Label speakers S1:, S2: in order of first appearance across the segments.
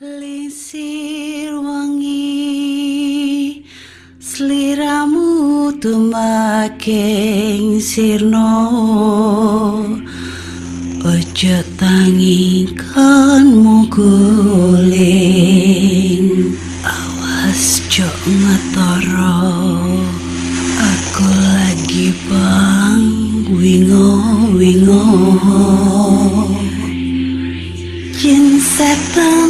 S1: Lisir wangi Seliramu tumaking sirno. Ojo tangi kan muguling Awas jok ngetoro. Aku lagi bang wingo wingo. Jin setan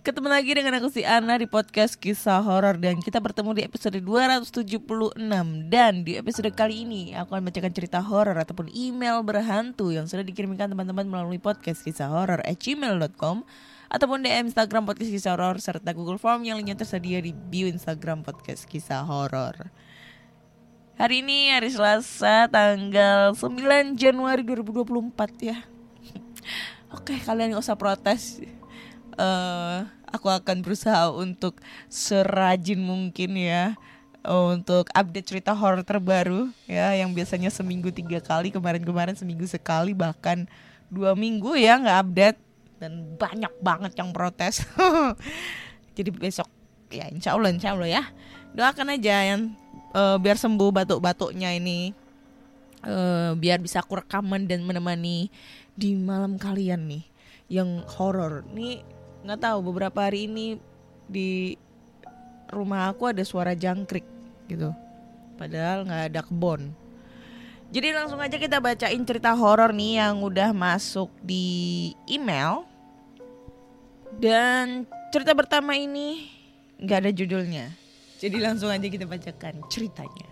S2: Ketemu lagi dengan aku si Ana di podcast kisah horor dan kita bertemu di episode 276 dan di episode kali ini aku akan bacakan cerita horor ataupun email berhantu yang sudah dikirimkan teman-teman melalui podcast kisah horor at gmail.com ataupun DM Instagram podcast kisah horor serta Google Form yang lainnya tersedia di bio Instagram podcast kisah horor. Hari ini hari Selasa tanggal 9 Januari 2024 ya. Oke, kalian gak usah protes. Eh, aku akan berusaha untuk serajin mungkin ya untuk update cerita horor terbaru ya yang biasanya seminggu tiga kali kemarin-kemarin seminggu sekali bahkan dua minggu ya nggak update. Dan banyak banget yang protes. Jadi besok ya insya Allah insya Allah ya. Doakan aja yang eh, biar sembuh batuk-batuknya ini. Eh, biar bisa aku rekaman dan menemani di malam kalian nih yang horor nih nggak tahu beberapa hari ini di rumah aku ada suara jangkrik gitu. Padahal nggak ada kebon. Jadi langsung aja kita bacain cerita horor nih yang udah masuk di email. Dan cerita pertama ini nggak ada judulnya. Jadi langsung aja kita bacakan ceritanya.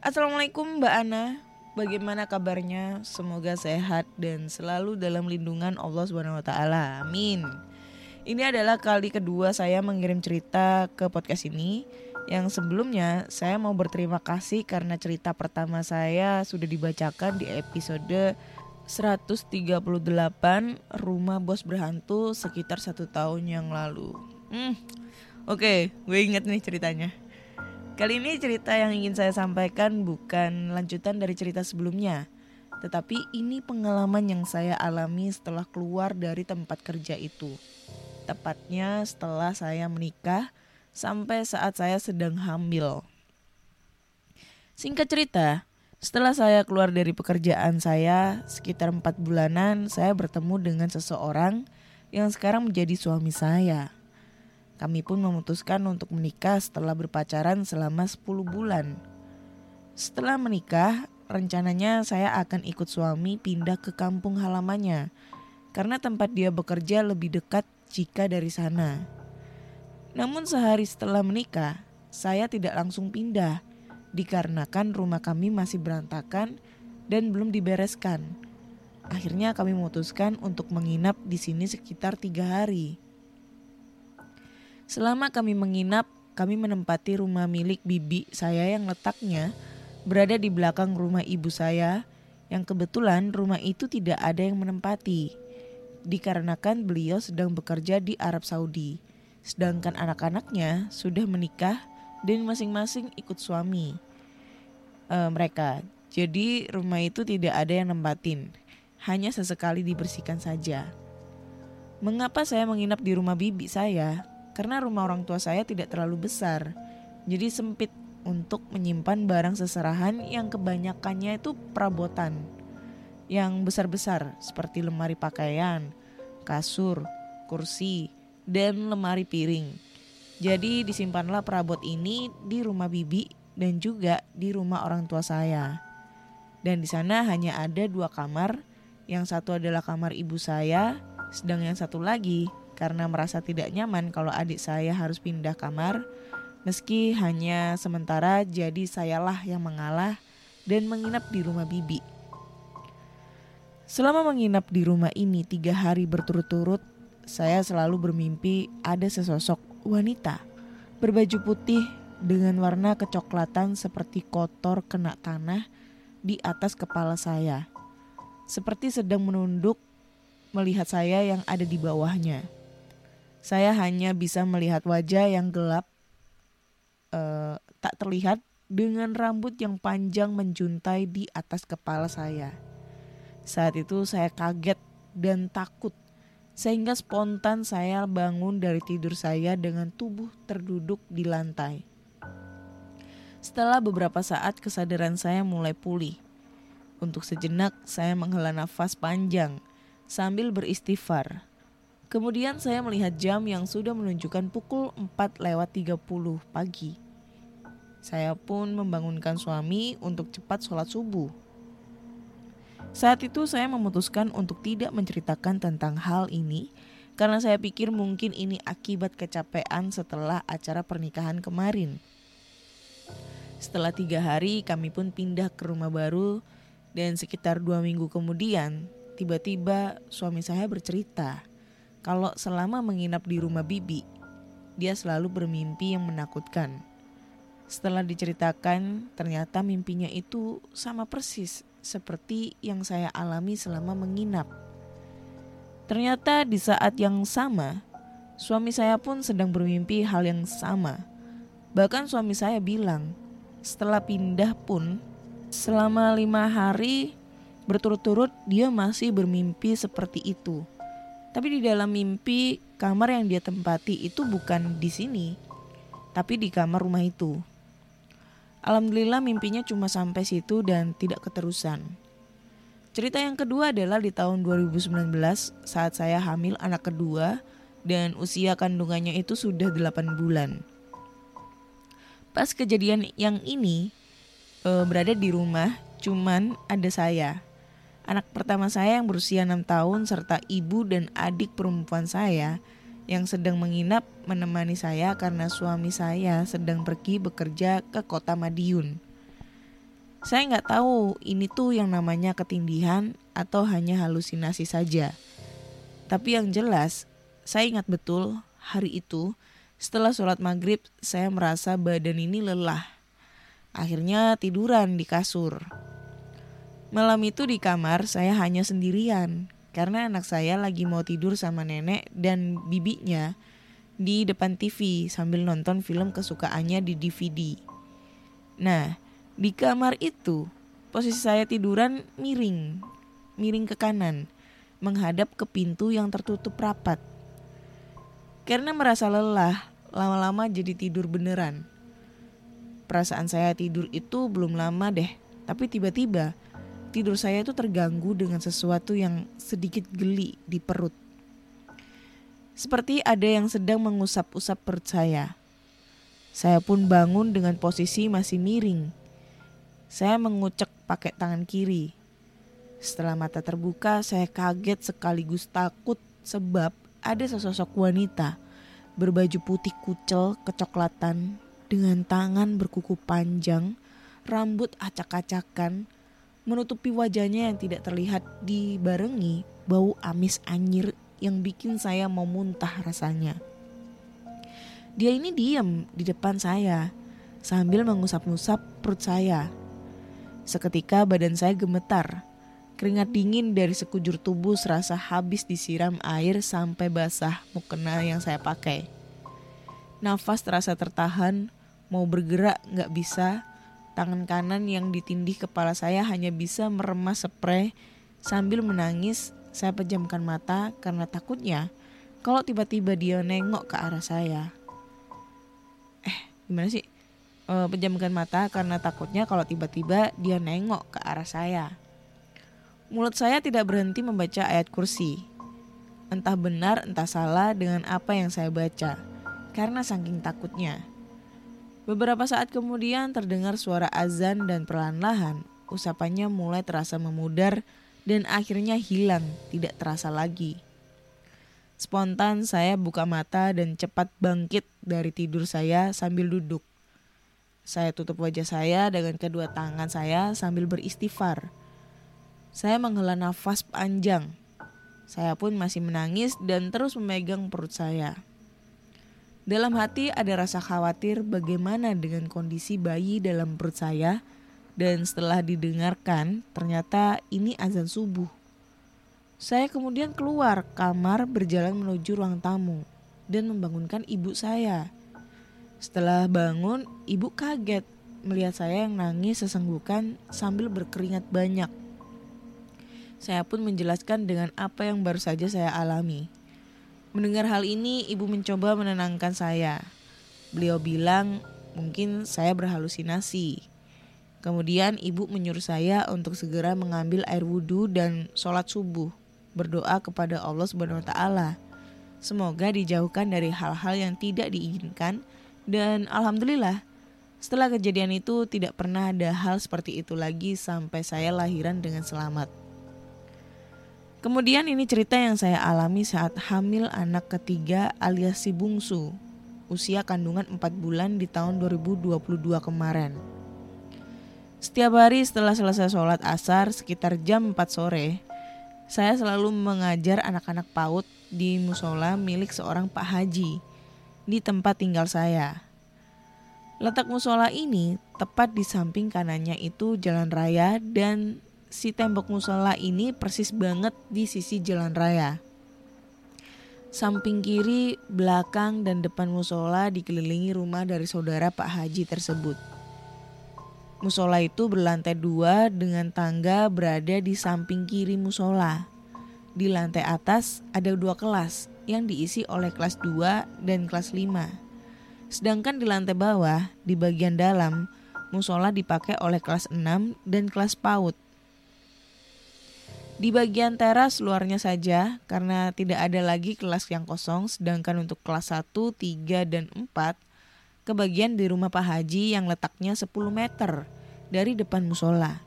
S2: Assalamualaikum Mbak Ana Bagaimana kabarnya? Semoga sehat dan selalu dalam lindungan Allah Subhanahu wa taala. Amin. Ini adalah kali kedua saya mengirim cerita ke podcast ini. Yang sebelumnya saya mau berterima kasih karena cerita pertama saya sudah dibacakan di episode 138 Rumah Bos Berhantu sekitar satu tahun yang lalu. Hmm, Oke, gue inget nih ceritanya. Kali ini cerita yang ingin saya sampaikan bukan lanjutan dari cerita sebelumnya, tetapi ini pengalaman yang saya alami setelah keluar dari tempat kerja itu. Tepatnya setelah saya menikah sampai saat saya sedang hamil. Singkat cerita, setelah saya keluar dari pekerjaan saya sekitar empat bulanan, saya bertemu dengan seseorang yang sekarang menjadi suami saya. Kami pun memutuskan untuk menikah setelah berpacaran selama 10 bulan. Setelah menikah, rencananya saya akan ikut suami pindah ke kampung halamannya karena tempat dia bekerja lebih dekat jika dari sana. Namun sehari setelah menikah, saya tidak langsung pindah dikarenakan rumah kami masih berantakan dan belum dibereskan. Akhirnya kami memutuskan untuk menginap di sini sekitar tiga hari. Selama kami menginap, kami menempati rumah milik bibi saya yang letaknya berada di belakang rumah ibu saya yang kebetulan rumah itu tidak ada yang menempati. Dikarenakan beliau sedang bekerja di Arab Saudi, sedangkan anak-anaknya sudah menikah dan masing-masing ikut suami eh, mereka. Jadi rumah itu tidak ada yang nempatin, hanya sesekali dibersihkan saja. Mengapa saya menginap di rumah bibi saya? Karena rumah orang tua saya tidak terlalu besar, jadi sempit untuk menyimpan barang seserahan yang kebanyakannya itu perabotan yang besar-besar seperti lemari pakaian, kasur, kursi, dan lemari piring. Jadi disimpanlah perabot ini di rumah bibi dan juga di rumah orang tua saya. Dan di sana hanya ada dua kamar, yang satu adalah kamar ibu saya, sedang yang satu lagi karena merasa tidak nyaman kalau adik saya harus pindah kamar, meski hanya sementara jadi sayalah yang mengalah dan menginap di rumah bibi. Selama menginap di rumah ini tiga hari berturut-turut, saya selalu bermimpi ada sesosok wanita berbaju putih dengan warna kecoklatan seperti kotor kena tanah di atas kepala saya. seperti sedang menunduk melihat saya yang ada di bawahnya. Saya hanya bisa melihat wajah yang gelap, uh, tak terlihat dengan rambut yang panjang menjuntai di atas kepala saya. Saat itu saya kaget dan takut sehingga spontan saya bangun dari tidur saya dengan tubuh terduduk di lantai. Setelah beberapa saat kesadaran saya mulai pulih. Untuk sejenak saya menghela nafas panjang sambil beristighfar. Kemudian saya melihat jam yang sudah menunjukkan pukul 4 lewat 30 pagi. Saya pun membangunkan suami untuk cepat sholat subuh. Saat itu saya memutuskan untuk tidak menceritakan tentang hal ini karena saya pikir mungkin ini akibat kecapean setelah acara pernikahan kemarin. Setelah tiga hari kami pun pindah ke rumah baru dan sekitar dua minggu kemudian tiba-tiba suami saya bercerita kalau selama menginap di rumah bibi dia selalu bermimpi yang menakutkan. Setelah diceritakan ternyata mimpinya itu sama persis seperti yang saya alami selama menginap. Ternyata di saat yang sama, suami saya pun sedang bermimpi hal yang sama. Bahkan suami saya bilang, setelah pindah pun, selama lima hari berturut-turut dia masih bermimpi seperti itu. Tapi di dalam mimpi, kamar yang dia tempati itu bukan di sini, tapi di kamar rumah itu. Alhamdulillah mimpinya cuma sampai situ dan tidak keterusan. Cerita yang kedua adalah di tahun 2019 saat saya hamil anak kedua dan usia kandungannya itu sudah 8 bulan. Pas kejadian yang ini e, berada di rumah cuman ada saya. Anak pertama saya yang berusia 6 tahun serta ibu dan adik perempuan saya yang sedang menginap menemani saya karena suami saya sedang pergi bekerja ke kota Madiun. Saya nggak tahu ini tuh yang namanya ketindihan atau hanya halusinasi saja. Tapi yang jelas, saya ingat betul hari itu setelah sholat maghrib saya merasa badan ini lelah. Akhirnya tiduran di kasur. Malam itu di kamar saya hanya sendirian karena anak saya lagi mau tidur sama nenek dan bibinya di depan TV sambil nonton film kesukaannya di DVD. Nah, di kamar itu posisi saya tiduran miring, miring ke kanan, menghadap ke pintu yang tertutup rapat. Karena merasa lelah, lama-lama jadi tidur beneran. Perasaan saya tidur itu belum lama deh, tapi tiba-tiba tidur saya itu terganggu dengan sesuatu yang sedikit geli di perut. Seperti ada yang sedang mengusap-usap perut saya. Saya pun bangun dengan posisi masih miring. Saya mengucek pakai tangan kiri. Setelah mata terbuka, saya kaget sekaligus takut sebab ada sesosok wanita berbaju putih kucel kecoklatan dengan tangan berkuku panjang, rambut acak-acakan, menutupi wajahnya yang tidak terlihat dibarengi bau amis anyir yang bikin saya mau muntah rasanya. Dia ini diam di depan saya sambil mengusap-ngusap perut saya. Seketika badan saya gemetar. Keringat dingin dari sekujur tubuh serasa habis disiram air sampai basah mukena yang saya pakai. Nafas terasa tertahan, mau bergerak nggak bisa, Tangan kanan yang ditindih kepala saya hanya bisa meremas spray sambil menangis. Saya pejamkan mata karena takutnya kalau tiba-tiba dia nengok ke arah saya. Eh, gimana sih? E, pejamkan mata karena takutnya kalau tiba-tiba dia nengok ke arah saya. Mulut saya tidak berhenti membaca ayat kursi. Entah benar entah salah dengan apa yang saya baca. Karena saking takutnya. Beberapa saat kemudian terdengar suara azan dan perlahan-lahan usapannya mulai terasa memudar dan akhirnya hilang, tidak terasa lagi. Spontan saya buka mata dan cepat bangkit dari tidur saya sambil duduk. Saya tutup wajah saya dengan kedua tangan saya sambil beristighfar. Saya menghela nafas panjang. Saya pun masih menangis dan terus memegang perut saya. Dalam hati ada rasa khawatir bagaimana dengan kondisi bayi dalam perut saya dan setelah didengarkan ternyata ini azan subuh. Saya kemudian keluar kamar berjalan menuju ruang tamu dan membangunkan ibu saya. Setelah bangun, ibu kaget melihat saya yang nangis sesenggukan sambil berkeringat banyak. Saya pun menjelaskan dengan apa yang baru saja saya alami. Mendengar hal ini, ibu mencoba menenangkan saya. Beliau bilang, mungkin saya berhalusinasi. Kemudian ibu menyuruh saya untuk segera mengambil air wudhu dan sholat subuh berdoa kepada Allah Subhanahu taala. Semoga dijauhkan dari hal-hal yang tidak diinginkan dan alhamdulillah setelah kejadian itu tidak pernah ada hal seperti itu lagi sampai saya lahiran dengan selamat. Kemudian ini cerita yang saya alami saat hamil anak ketiga alias si bungsu, usia kandungan 4 bulan di tahun 2022 kemarin. Setiap hari setelah selesai sholat asar sekitar jam 4 sore, saya selalu mengajar anak-anak PAUD di musola milik seorang Pak Haji di tempat tinggal saya. Letak musola ini tepat di samping kanannya itu jalan raya dan si tembok musola ini persis banget di sisi jalan raya. Samping kiri, belakang, dan depan musola dikelilingi rumah dari saudara Pak Haji tersebut. Musola itu berlantai dua dengan tangga berada di samping kiri musola. Di lantai atas ada dua kelas yang diisi oleh kelas 2 dan kelas 5. Sedangkan di lantai bawah, di bagian dalam, musola dipakai oleh kelas 6 dan kelas PAUD. Di bagian teras luarnya saja, karena tidak ada lagi kelas yang kosong, sedangkan untuk kelas 1, 3, dan 4, kebagian di rumah Pak Haji yang letaknya 10 meter dari depan musola.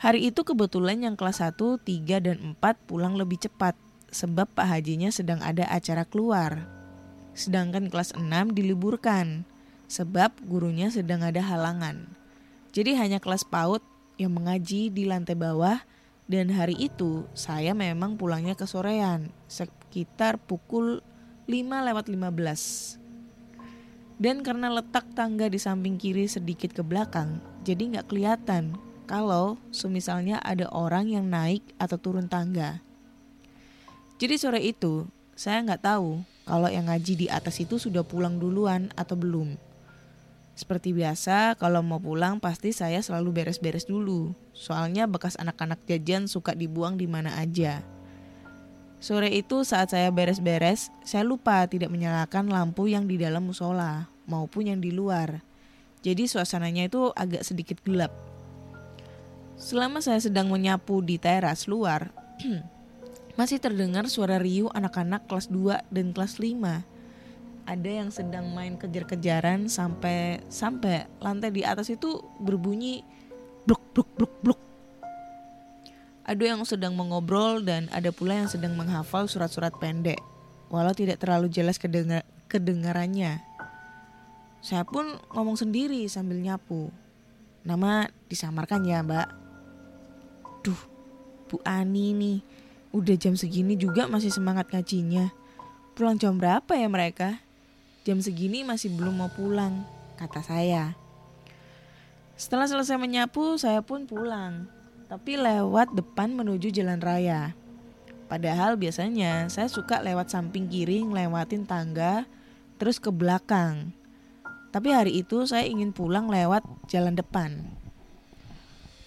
S2: Hari itu kebetulan yang kelas 1, 3, dan 4 pulang lebih cepat sebab Pak Hajinya sedang ada acara keluar. Sedangkan kelas 6 diliburkan sebab gurunya sedang ada halangan. Jadi hanya kelas PAUD yang mengaji di lantai bawah dan hari itu saya memang pulangnya ke sorean sekitar pukul 5 lewat 15. Dan karena letak tangga di samping kiri sedikit ke belakang, jadi nggak kelihatan kalau semisalnya ada orang yang naik atau turun tangga. Jadi sore itu, saya nggak tahu kalau yang ngaji di atas itu sudah pulang duluan atau belum. Seperti biasa, kalau mau pulang pasti saya selalu beres-beres dulu. Soalnya bekas anak-anak jajan suka dibuang di mana aja. Sore itu saat saya beres-beres, saya lupa tidak menyalakan lampu yang di dalam musola maupun yang di luar. Jadi suasananya itu agak sedikit gelap. Selama saya sedang menyapu di teras luar, masih terdengar suara riuh anak-anak kelas 2 dan kelas 5. Ada yang sedang main kejar-kejaran sampai sampai lantai di atas itu berbunyi bluk bluk bluk bluk ada yang sedang mengobrol dan ada pula yang sedang menghafal surat-surat pendek. Walau tidak terlalu jelas kedengar kedengarannya. Saya pun ngomong sendiri sambil nyapu. Nama disamarkan ya mbak. Duh, Bu Ani nih. Udah jam segini juga masih semangat ngajinya. Pulang jam berapa ya mereka? Jam segini masih belum mau pulang, kata saya. Setelah selesai menyapu, saya pun pulang tapi lewat depan menuju jalan raya. Padahal biasanya saya suka lewat samping kiri ngelewatin tangga terus ke belakang. Tapi hari itu saya ingin pulang lewat jalan depan.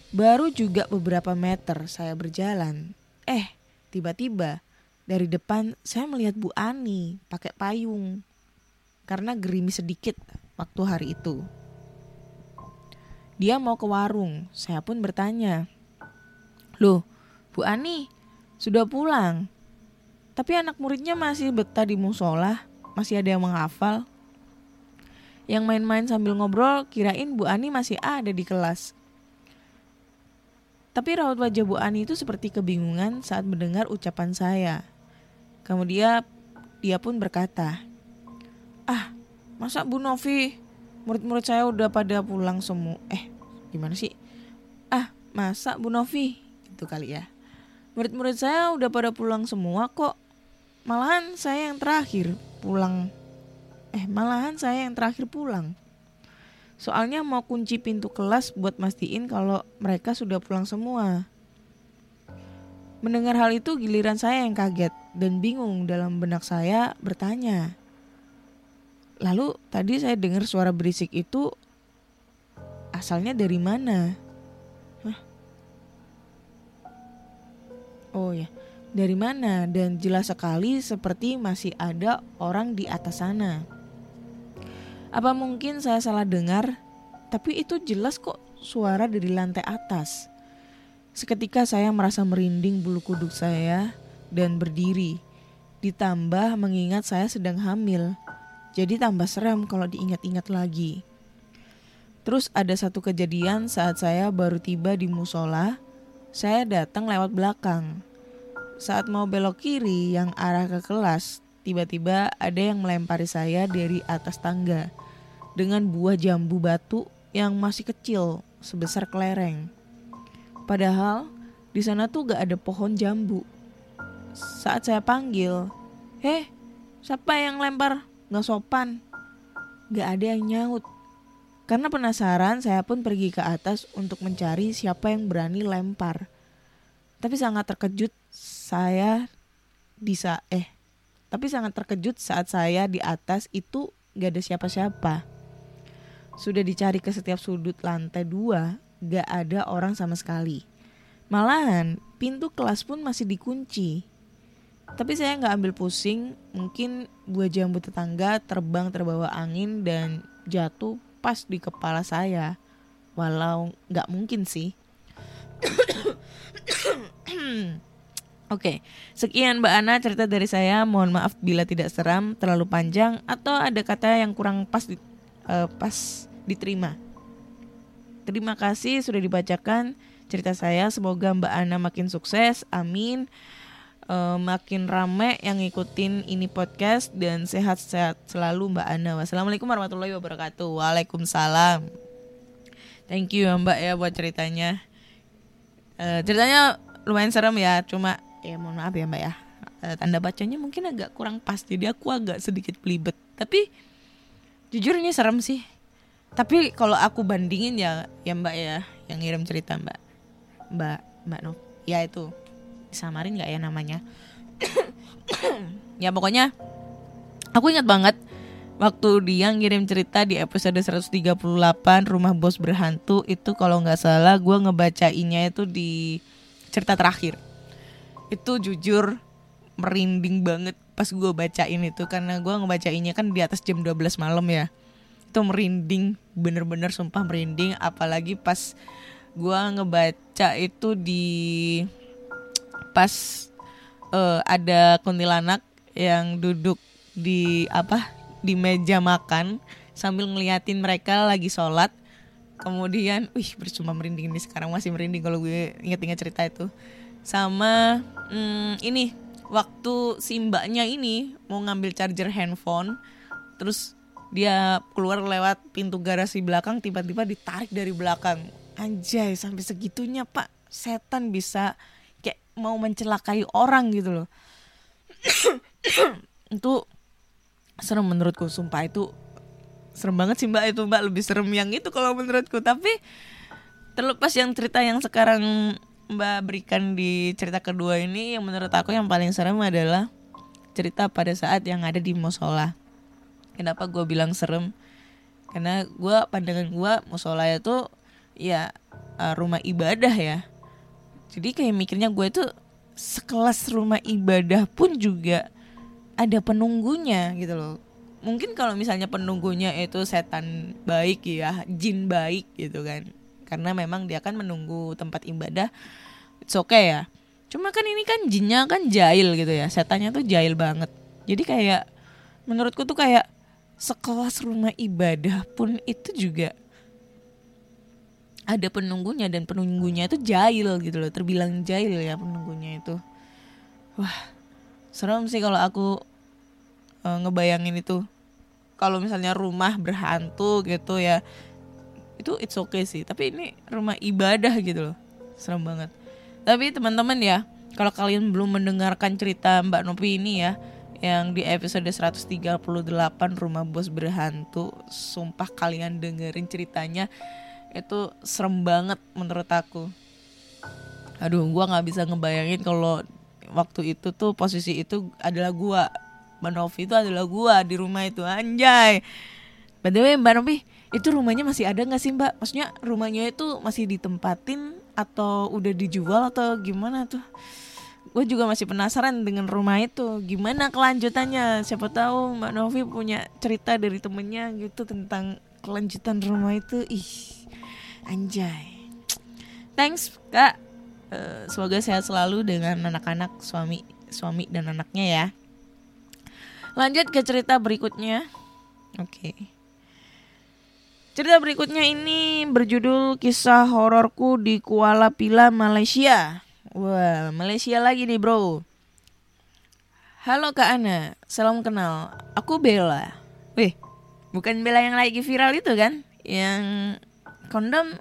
S2: Baru juga beberapa meter saya berjalan. Eh, tiba-tiba dari depan saya melihat Bu Ani pakai payung. Karena gerimis sedikit waktu hari itu. Dia mau ke warung, saya pun bertanya, Loh, Bu Ani sudah pulang. Tapi anak muridnya masih betah di musola, masih ada yang menghafal. Yang main-main sambil ngobrol, kirain Bu Ani masih ada di kelas. Tapi raut wajah Bu Ani itu seperti kebingungan saat mendengar ucapan saya. Kemudian dia pun berkata, Ah, masa Bu Novi, murid-murid saya udah pada pulang semua. Eh, gimana sih? Ah, masa Bu Novi, gitu kali ya. Murid-murid saya udah pada pulang semua kok. Malahan saya yang terakhir pulang. Eh, malahan saya yang terakhir pulang. Soalnya mau kunci pintu kelas buat mastiin kalau mereka sudah pulang semua. Mendengar hal itu giliran saya yang kaget dan bingung dalam benak saya bertanya. Lalu tadi saya dengar suara berisik itu asalnya dari mana? Hah? Oh ya, dari mana? Dan jelas sekali seperti masih ada orang di atas sana. Apa mungkin saya salah dengar? Tapi itu jelas kok suara dari lantai atas. Seketika saya merasa merinding bulu kuduk saya dan berdiri. Ditambah mengingat saya sedang hamil. Jadi tambah seram kalau diingat-ingat lagi. Terus ada satu kejadian saat saya baru tiba di musola, saya datang lewat belakang. Saat mau belok kiri yang arah ke kelas, tiba-tiba ada yang melempari saya dari atas tangga dengan buah jambu batu yang masih kecil sebesar kelereng. Padahal di sana tuh gak ada pohon jambu. Saat saya panggil, "Heh, siapa yang lempar? Gak sopan." Gak ada yang nyaut. Karena penasaran, saya pun pergi ke atas untuk mencari siapa yang berani lempar. Tapi sangat terkejut saya di saat eh tapi sangat terkejut saat saya di atas itu gak ada siapa-siapa. Sudah dicari ke setiap sudut lantai dua, gak ada orang sama sekali. Malahan pintu kelas pun masih dikunci. Tapi saya gak ambil pusing, mungkin buah jambu tetangga terbang terbawa angin dan jatuh pas di kepala saya. Walau gak mungkin sih. Oke, sekian Mbak Ana cerita dari saya. Mohon maaf bila tidak seram, terlalu panjang atau ada kata yang kurang pas di, uh, pas diterima. Terima kasih sudah dibacakan cerita saya. Semoga Mbak Ana makin sukses. Amin. E, makin rame yang ngikutin ini podcast dan sehat-sehat selalu Mbak Ana. Wassalamualaikum warahmatullahi wabarakatuh. Waalaikumsalam. Thank you ya Mbak ya buat ceritanya. E, ceritanya lumayan serem ya, cuma ya mohon maaf ya Mbak ya. E, tanda bacanya mungkin agak kurang pas, jadi aku agak sedikit pelibet. Tapi jujur ini serem sih tapi kalau aku bandingin ya ya mbak ya yang ngirim cerita mbak mbak mbak Nov ya itu disamarin nggak ya namanya? Ya pokoknya aku ingat banget waktu dia ngirim cerita di episode 138 rumah bos berhantu itu kalau nggak salah gue ngebacainnya itu di cerita terakhir. Itu jujur merinding banget pas gue bacain itu karena gue ngebacainnya kan di atas jam 12 malam ya. Itu merinding bener-bener sumpah merinding apalagi pas gua ngebaca itu di pas uh, ada kuntilanak yang duduk di apa di meja makan sambil ngeliatin mereka lagi sholat. Kemudian wih bercuma merinding ini sekarang masih merinding kalau gue inget-inget cerita itu. Sama hmm, ini waktu si mbaknya ini mau ngambil charger handphone terus dia keluar lewat pintu garasi belakang tiba-tiba ditarik dari belakang. Anjay sampai segitunya pak. Setan bisa mau mencelakai orang gitu loh. Itu serem menurutku sumpah. Itu serem banget sih mbak. Itu mbak lebih serem yang itu kalau menurutku. Tapi terlepas yang cerita yang sekarang mbak berikan di cerita kedua ini yang menurut aku yang paling serem adalah cerita pada saat yang ada di musola. Kenapa gue bilang serem? Karena gue pandangan gue musola itu ya uh, rumah ibadah ya jadi kayak mikirnya gue itu sekelas rumah ibadah pun juga ada penunggunya gitu loh. Mungkin kalau misalnya penunggunya itu setan baik ya jin baik gitu kan. Karena memang dia kan menunggu tempat ibadah it's okay ya. Cuma kan ini kan jinnya kan jahil gitu ya setannya tuh jahil banget. Jadi kayak menurutku tuh kayak sekelas rumah ibadah pun itu juga ada penunggunya dan penunggunya itu jahil gitu loh terbilang jahil ya penunggunya itu. Wah serem sih kalau aku uh, ngebayangin itu. Kalau misalnya rumah berhantu gitu ya itu it's okay sih. Tapi ini rumah ibadah gitu loh serem banget. Tapi teman-teman ya kalau kalian belum mendengarkan cerita Mbak Nopi ini ya yang di episode 138 Rumah Bos Berhantu. Sumpah kalian dengerin ceritanya itu serem banget menurut aku. Aduh, gua nggak bisa ngebayangin kalau waktu itu tuh posisi itu adalah gua. Mbak Novi itu adalah gua di rumah itu anjay. By the way, Mbak Novi, itu rumahnya masih ada nggak sih Mbak? Maksudnya rumahnya itu masih ditempatin atau udah dijual atau gimana tuh? Gue juga masih penasaran dengan rumah itu. Gimana kelanjutannya? Siapa tahu Mbak Novi punya cerita dari temennya gitu tentang kelanjutan rumah itu. Ih, anjay. Thanks Kak. Eh, semoga sehat selalu dengan anak-anak, suami, suami dan anaknya ya. Lanjut ke cerita berikutnya. Oke. Cerita berikutnya ini berjudul kisah hororku di Kuala Pila, Malaysia. Wah, Malaysia lagi nih, Bro. Halo Kak Ana, salam kenal. Aku Bella. Wih, bukan Bella yang lagi viral itu kan? Yang kondom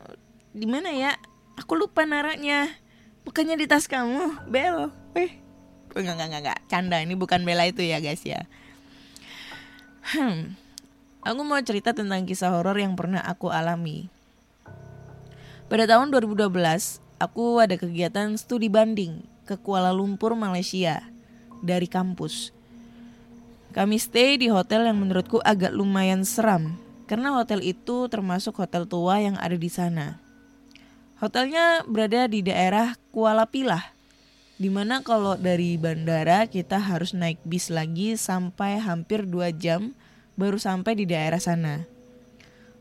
S2: di mana ya? Aku lupa naraknya. Bukannya di tas kamu, Bel. Wih, enggak enggak enggak, enggak. canda. Ini bukan Bella itu ya, guys ya. Hmm. Aku mau cerita tentang kisah horor yang pernah aku alami. Pada tahun 2012, aku ada kegiatan studi banding ke Kuala Lumpur, Malaysia dari kampus. Kami stay di hotel yang menurutku agak lumayan seram karena hotel itu termasuk hotel tua yang ada di sana. Hotelnya berada di daerah Kuala Pilah, di mana kalau dari bandara kita harus naik bis lagi sampai hampir 2 jam baru sampai di daerah sana.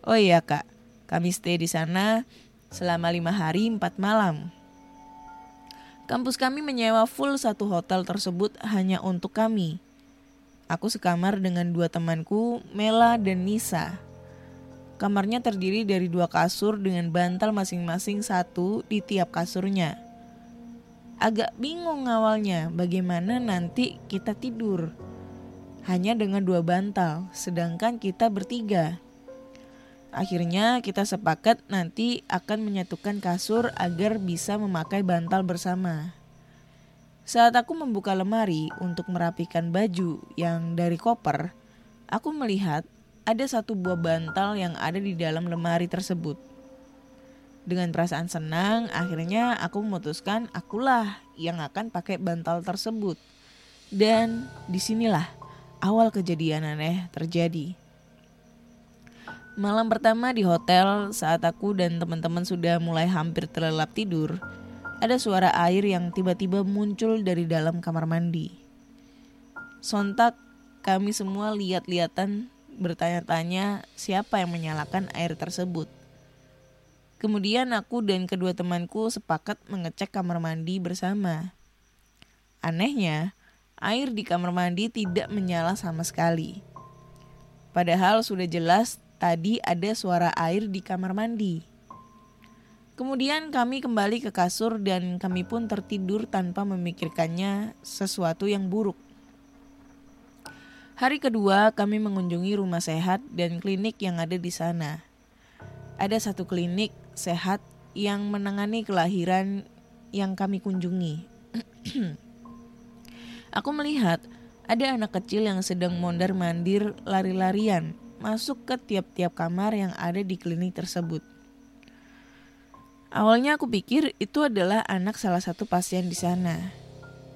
S2: Oh iya kak, kami stay di sana selama lima hari empat malam. Kampus kami menyewa full satu hotel tersebut hanya untuk kami. Aku sekamar dengan dua temanku, Mela dan Nisa. Kamarnya terdiri dari dua kasur dengan bantal masing-masing satu di tiap kasurnya. Agak bingung awalnya bagaimana nanti kita tidur hanya dengan dua bantal, sedangkan kita bertiga. Akhirnya kita sepakat nanti akan menyatukan kasur agar bisa memakai bantal bersama. Saat aku membuka lemari untuk merapikan baju yang dari koper, aku melihat ada satu buah bantal yang ada di dalam lemari tersebut. Dengan perasaan senang, akhirnya aku memutuskan akulah yang akan pakai bantal tersebut. Dan di sinilah awal kejadian aneh terjadi. Malam pertama di hotel saat aku dan teman-teman sudah mulai hampir terlelap tidur, ada suara air yang tiba-tiba muncul dari dalam kamar mandi. Sontak kami semua lihat-lihatan bertanya-tanya siapa yang menyalakan air tersebut. Kemudian aku dan kedua temanku sepakat mengecek kamar mandi bersama. Anehnya, air di kamar mandi tidak menyala sama sekali. Padahal sudah jelas tadi ada suara air di kamar mandi. Kemudian kami kembali ke kasur dan kami pun tertidur tanpa memikirkannya sesuatu yang buruk. Hari kedua kami mengunjungi rumah sehat dan klinik yang ada di sana. Ada satu klinik sehat yang menangani kelahiran yang kami kunjungi. Aku melihat ada anak kecil yang sedang mondar-mandir lari-larian masuk ke tiap-tiap kamar yang ada di klinik tersebut. Awalnya aku pikir itu adalah anak salah satu pasien di sana.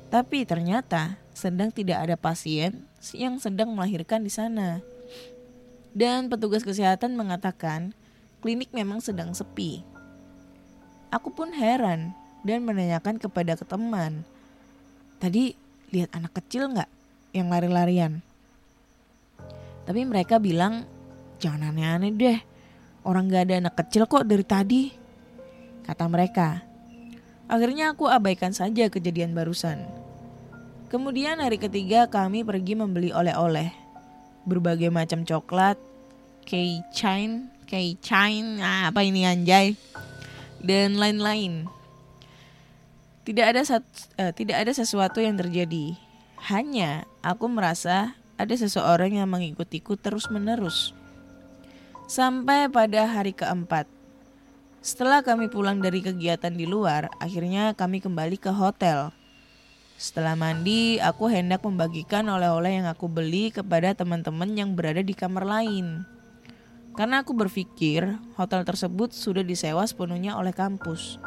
S2: Tapi ternyata sedang tidak ada pasien yang sedang melahirkan di sana. Dan petugas kesehatan mengatakan klinik memang sedang sepi. Aku pun heran dan menanyakan kepada teman, tadi lihat anak kecil nggak yang lari-larian? Tapi mereka bilang, jangan aneh-aneh deh. Orang gak ada anak kecil kok dari tadi. Kata mereka. Akhirnya aku abaikan saja kejadian barusan. Kemudian hari ketiga kami pergi membeli oleh-oleh. Berbagai macam coklat, keychain, keychain, ah, apa ini anjay, dan lain-lain. Tidak ada uh, tidak ada sesuatu yang terjadi. Hanya aku merasa ada seseorang yang mengikutiku terus-menerus. Sampai pada hari keempat. Setelah kami pulang dari kegiatan di luar, akhirnya kami kembali ke hotel. Setelah mandi, aku hendak membagikan oleh-oleh yang aku beli kepada teman-teman yang berada di kamar lain. Karena aku berpikir hotel tersebut sudah disewa sepenuhnya oleh kampus.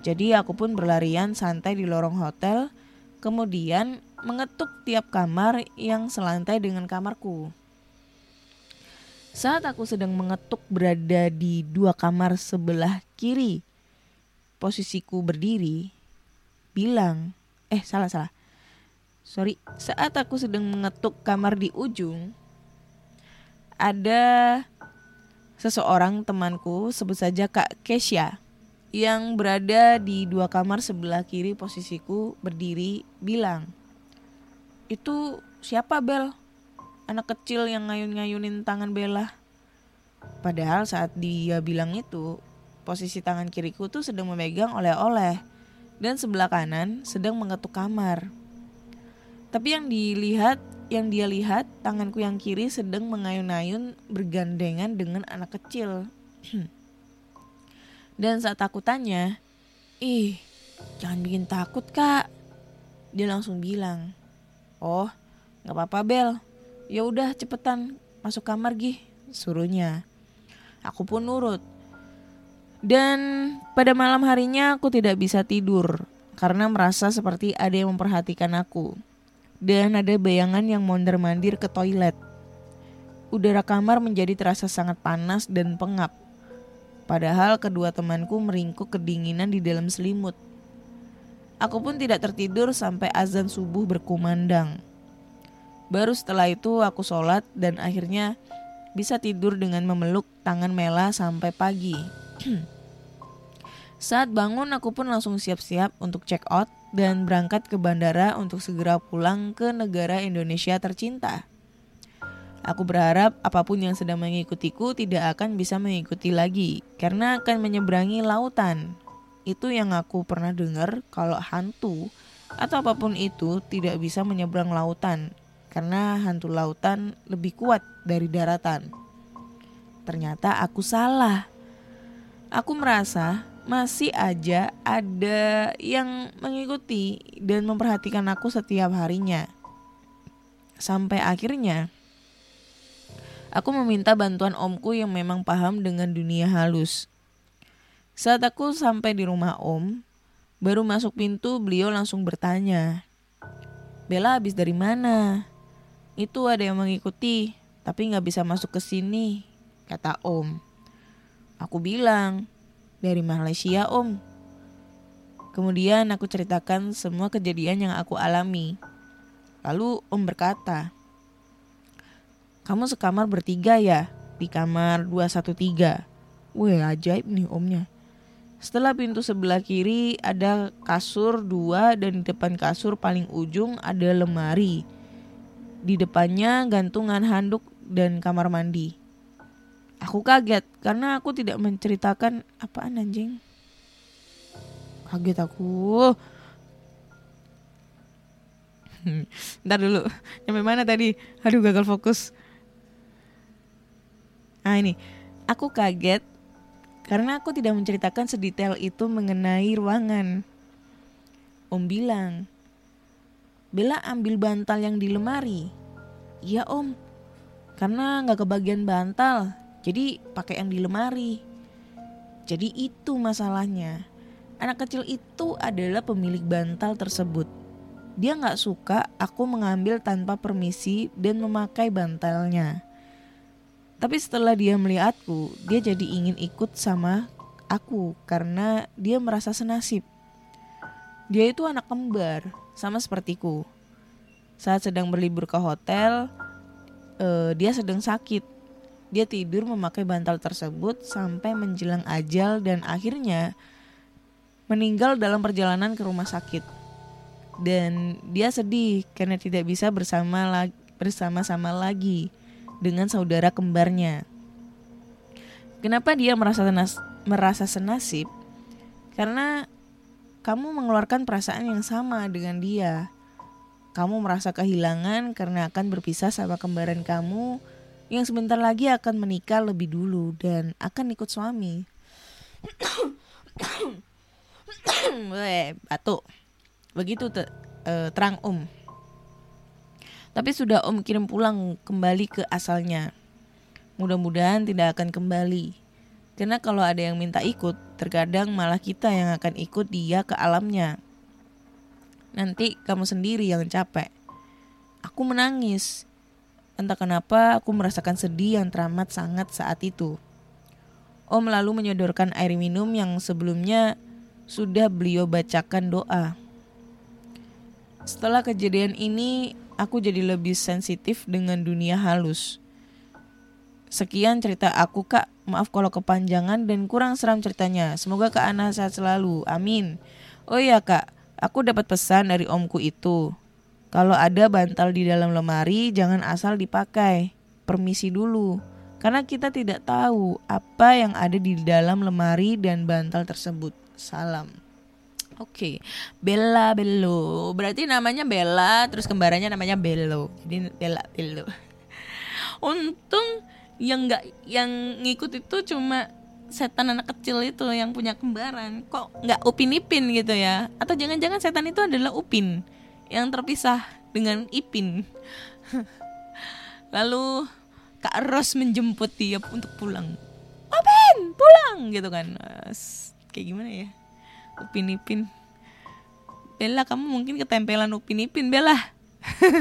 S2: Jadi aku pun berlarian santai di lorong hotel, kemudian mengetuk tiap kamar yang selantai dengan kamarku. Saat aku sedang mengetuk berada di dua kamar sebelah kiri, posisiku berdiri, bilang, eh salah salah, sorry, saat aku sedang mengetuk kamar di ujung, ada seseorang temanku sebut saja Kak Kesha yang berada di dua kamar sebelah kiri posisiku berdiri bilang, "Itu siapa Bel? Anak kecil yang ngayun-ngayunin tangan Bella." Padahal saat dia bilang itu, posisi tangan kiriku tuh sedang memegang oleh-oleh dan sebelah kanan sedang mengetuk kamar. Tapi yang dilihat, yang dia lihat, tanganku yang kiri sedang mengayun-ayun bergandengan dengan anak kecil. Dan saat aku tanya, ih jangan bikin takut kak. Dia langsung bilang, oh nggak apa-apa Bel, ya udah cepetan masuk kamar gih, suruhnya. Aku pun nurut. Dan pada malam harinya aku tidak bisa tidur karena merasa seperti ada yang memperhatikan aku. Dan ada bayangan yang mondar-mandir ke toilet. Udara kamar menjadi terasa sangat panas dan pengap. Padahal kedua temanku meringkuk kedinginan di dalam selimut. Aku pun tidak tertidur sampai azan subuh berkumandang. Baru setelah itu aku sholat dan akhirnya bisa tidur dengan memeluk tangan Mela sampai pagi. Saat bangun aku pun langsung siap-siap untuk check out dan berangkat ke bandara untuk segera pulang ke negara Indonesia tercinta. Aku berharap apa pun yang sedang mengikutiku tidak akan bisa mengikuti lagi karena akan menyeberangi lautan. Itu yang aku pernah dengar kalau hantu atau apa pun itu tidak bisa menyeberang lautan karena hantu lautan lebih kuat dari daratan. Ternyata aku salah. Aku merasa masih aja ada yang mengikuti dan memperhatikan aku setiap harinya. Sampai akhirnya Aku meminta bantuan omku yang memang paham dengan dunia halus. Saat aku sampai di rumah om, baru masuk pintu beliau langsung bertanya. Bella habis dari mana? Itu ada yang mengikuti, tapi nggak bisa masuk ke sini, kata om. Aku bilang, dari Malaysia om. Kemudian aku ceritakan semua kejadian yang aku alami. Lalu om berkata, kamu sekamar bertiga ya? Di kamar 213. Wih ajaib nih omnya. Setelah pintu sebelah kiri ada kasur dua dan di depan kasur paling ujung ada lemari. Di depannya gantungan handuk dan kamar mandi. Aku kaget karena aku tidak menceritakan apaan anjing. Kaget aku. Ntar dulu, nyampe mana tadi? Aduh gagal fokus. Nah ini, aku kaget karena aku tidak menceritakan sedetail itu mengenai ruangan. Om bilang, Bella ambil bantal yang di lemari. Iya om, karena nggak kebagian bantal, jadi pakai yang di lemari. Jadi itu masalahnya. Anak kecil itu adalah pemilik bantal tersebut. Dia nggak suka aku mengambil tanpa permisi dan memakai bantalnya. Tapi setelah dia melihatku, dia jadi ingin ikut sama aku karena dia merasa senasib. Dia itu anak kembar, sama sepertiku. Saat sedang berlibur ke hotel, uh, dia sedang sakit. Dia tidur memakai bantal tersebut sampai menjelang ajal dan akhirnya meninggal dalam perjalanan ke rumah sakit. Dan dia sedih karena tidak bisa bersama bersama-sama lagi dengan saudara kembarnya. Kenapa dia merasa tenas, merasa senasib? Karena kamu mengeluarkan perasaan yang sama dengan dia. Kamu merasa kehilangan karena akan berpisah sama kembaran kamu yang sebentar lagi akan menikah lebih dulu dan akan ikut suami. Batuk. Begitu te, uh, terang om. Tapi sudah Om kirim pulang kembali ke asalnya. Mudah-mudahan tidak akan kembali. Karena kalau ada yang minta ikut, terkadang malah kita yang akan ikut dia ke alamnya. Nanti kamu sendiri yang capek. Aku menangis. Entah kenapa aku merasakan sedih yang teramat sangat saat itu. Om lalu menyodorkan air minum yang sebelumnya sudah beliau bacakan doa. Setelah kejadian ini, aku jadi lebih sensitif dengan dunia halus. Sekian cerita aku kak, maaf kalau kepanjangan dan kurang seram ceritanya. Semoga Kak Ana sehat selalu, amin. Oh iya kak, aku dapat pesan dari omku itu. Kalau ada bantal di dalam lemari, jangan asal dipakai. Permisi dulu, karena kita tidak tahu apa yang ada di dalam lemari dan bantal tersebut. Salam. Oke, Bella Bello. Berarti namanya Bella, terus kembarannya namanya Bello. Jadi Bella Bello. Untung yang nggak yang ngikut itu cuma setan anak kecil itu yang punya kembaran kok nggak upin ipin gitu ya atau jangan-jangan setan itu adalah upin yang terpisah dengan ipin. Lalu kak Ros menjemput dia untuk pulang. Upin pulang! gitu kan. Kayak gimana ya? Upin ipin. Bella kamu mungkin ketempelan upin ipin Bella.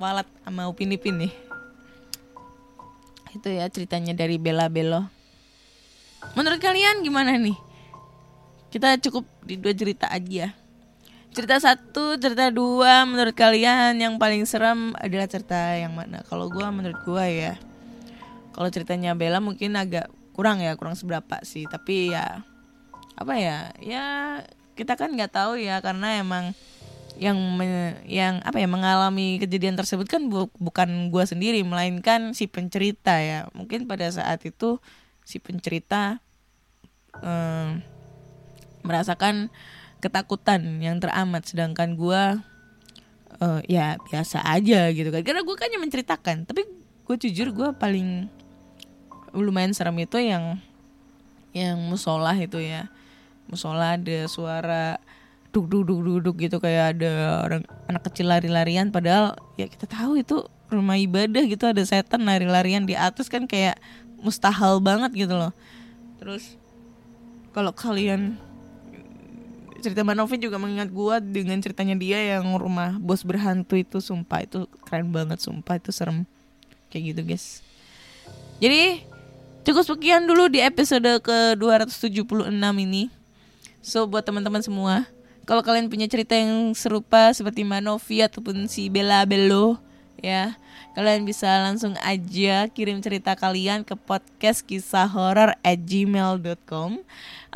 S2: Walat sama Upin Ipin nih. Itu ya ceritanya dari Bella Bello. Menurut kalian gimana nih? Kita cukup di dua cerita aja. Cerita satu, cerita dua, menurut kalian yang paling seram adalah cerita yang mana? Kalau gue menurut gue ya, kalau ceritanya Bella mungkin agak kurang ya, kurang seberapa sih. Tapi ya, apa ya? Ya kita kan nggak tahu ya karena emang yang me, yang apa ya mengalami kejadian tersebut kan bu, bukan gua sendiri melainkan si pencerita ya mungkin pada saat itu si pencerita um, merasakan ketakutan yang teramat. Sedangkan gua uh, ya biasa aja gitu kan. Karena gue kan yang menceritakan. Tapi gue jujur gue paling lumayan serem itu yang yang musola itu ya. Musola ada suara duk duk duk duk, duk gitu. Kayak ada orang anak kecil lari-larian. Padahal ya kita tahu itu rumah ibadah gitu. Ada setan lari-larian di atas kan kayak mustahil banget gitu loh. Terus kalau kalian cerita Mbak Novi juga mengingat gua dengan ceritanya dia yang rumah bos berhantu itu sumpah itu keren banget sumpah itu serem. Kayak gitu guys. Jadi cukup sekian dulu di episode ke 276 ini. So buat teman-teman semua kalau kalian punya cerita yang serupa seperti Manovi ataupun si Bella Bello ya kalian bisa langsung aja kirim cerita kalian ke podcast kisah horor at gmail.com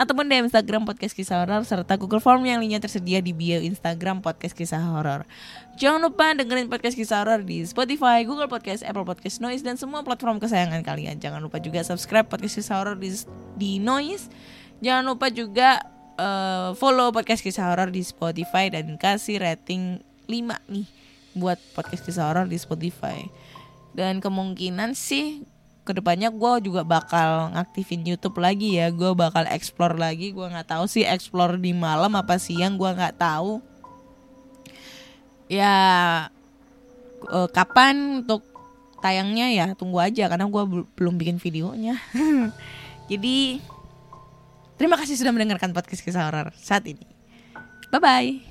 S2: ataupun di Instagram podcast kisah horor serta Google Form yang lainnya tersedia di bio Instagram podcast kisah horor. Jangan lupa dengerin podcast kisah horor di Spotify, Google Podcast, Apple Podcast, Noise dan semua platform kesayangan kalian. Jangan lupa juga subscribe podcast kisah horor di, di Noise. Jangan lupa juga uh, follow podcast kisah horor di Spotify dan kasih rating 5 nih buat podcast kisah horor di Spotify. Dan kemungkinan sih ke depannya gue juga bakal ngaktifin YouTube lagi ya. Gue bakal explore lagi. Gue nggak tahu sih explore di malam apa siang. Gue nggak tahu. Ya uh, kapan untuk tayangnya ya tunggu aja karena gue belum bikin videonya. Jadi Terima kasih sudah mendengarkan podcast kisah horor saat ini. Bye bye.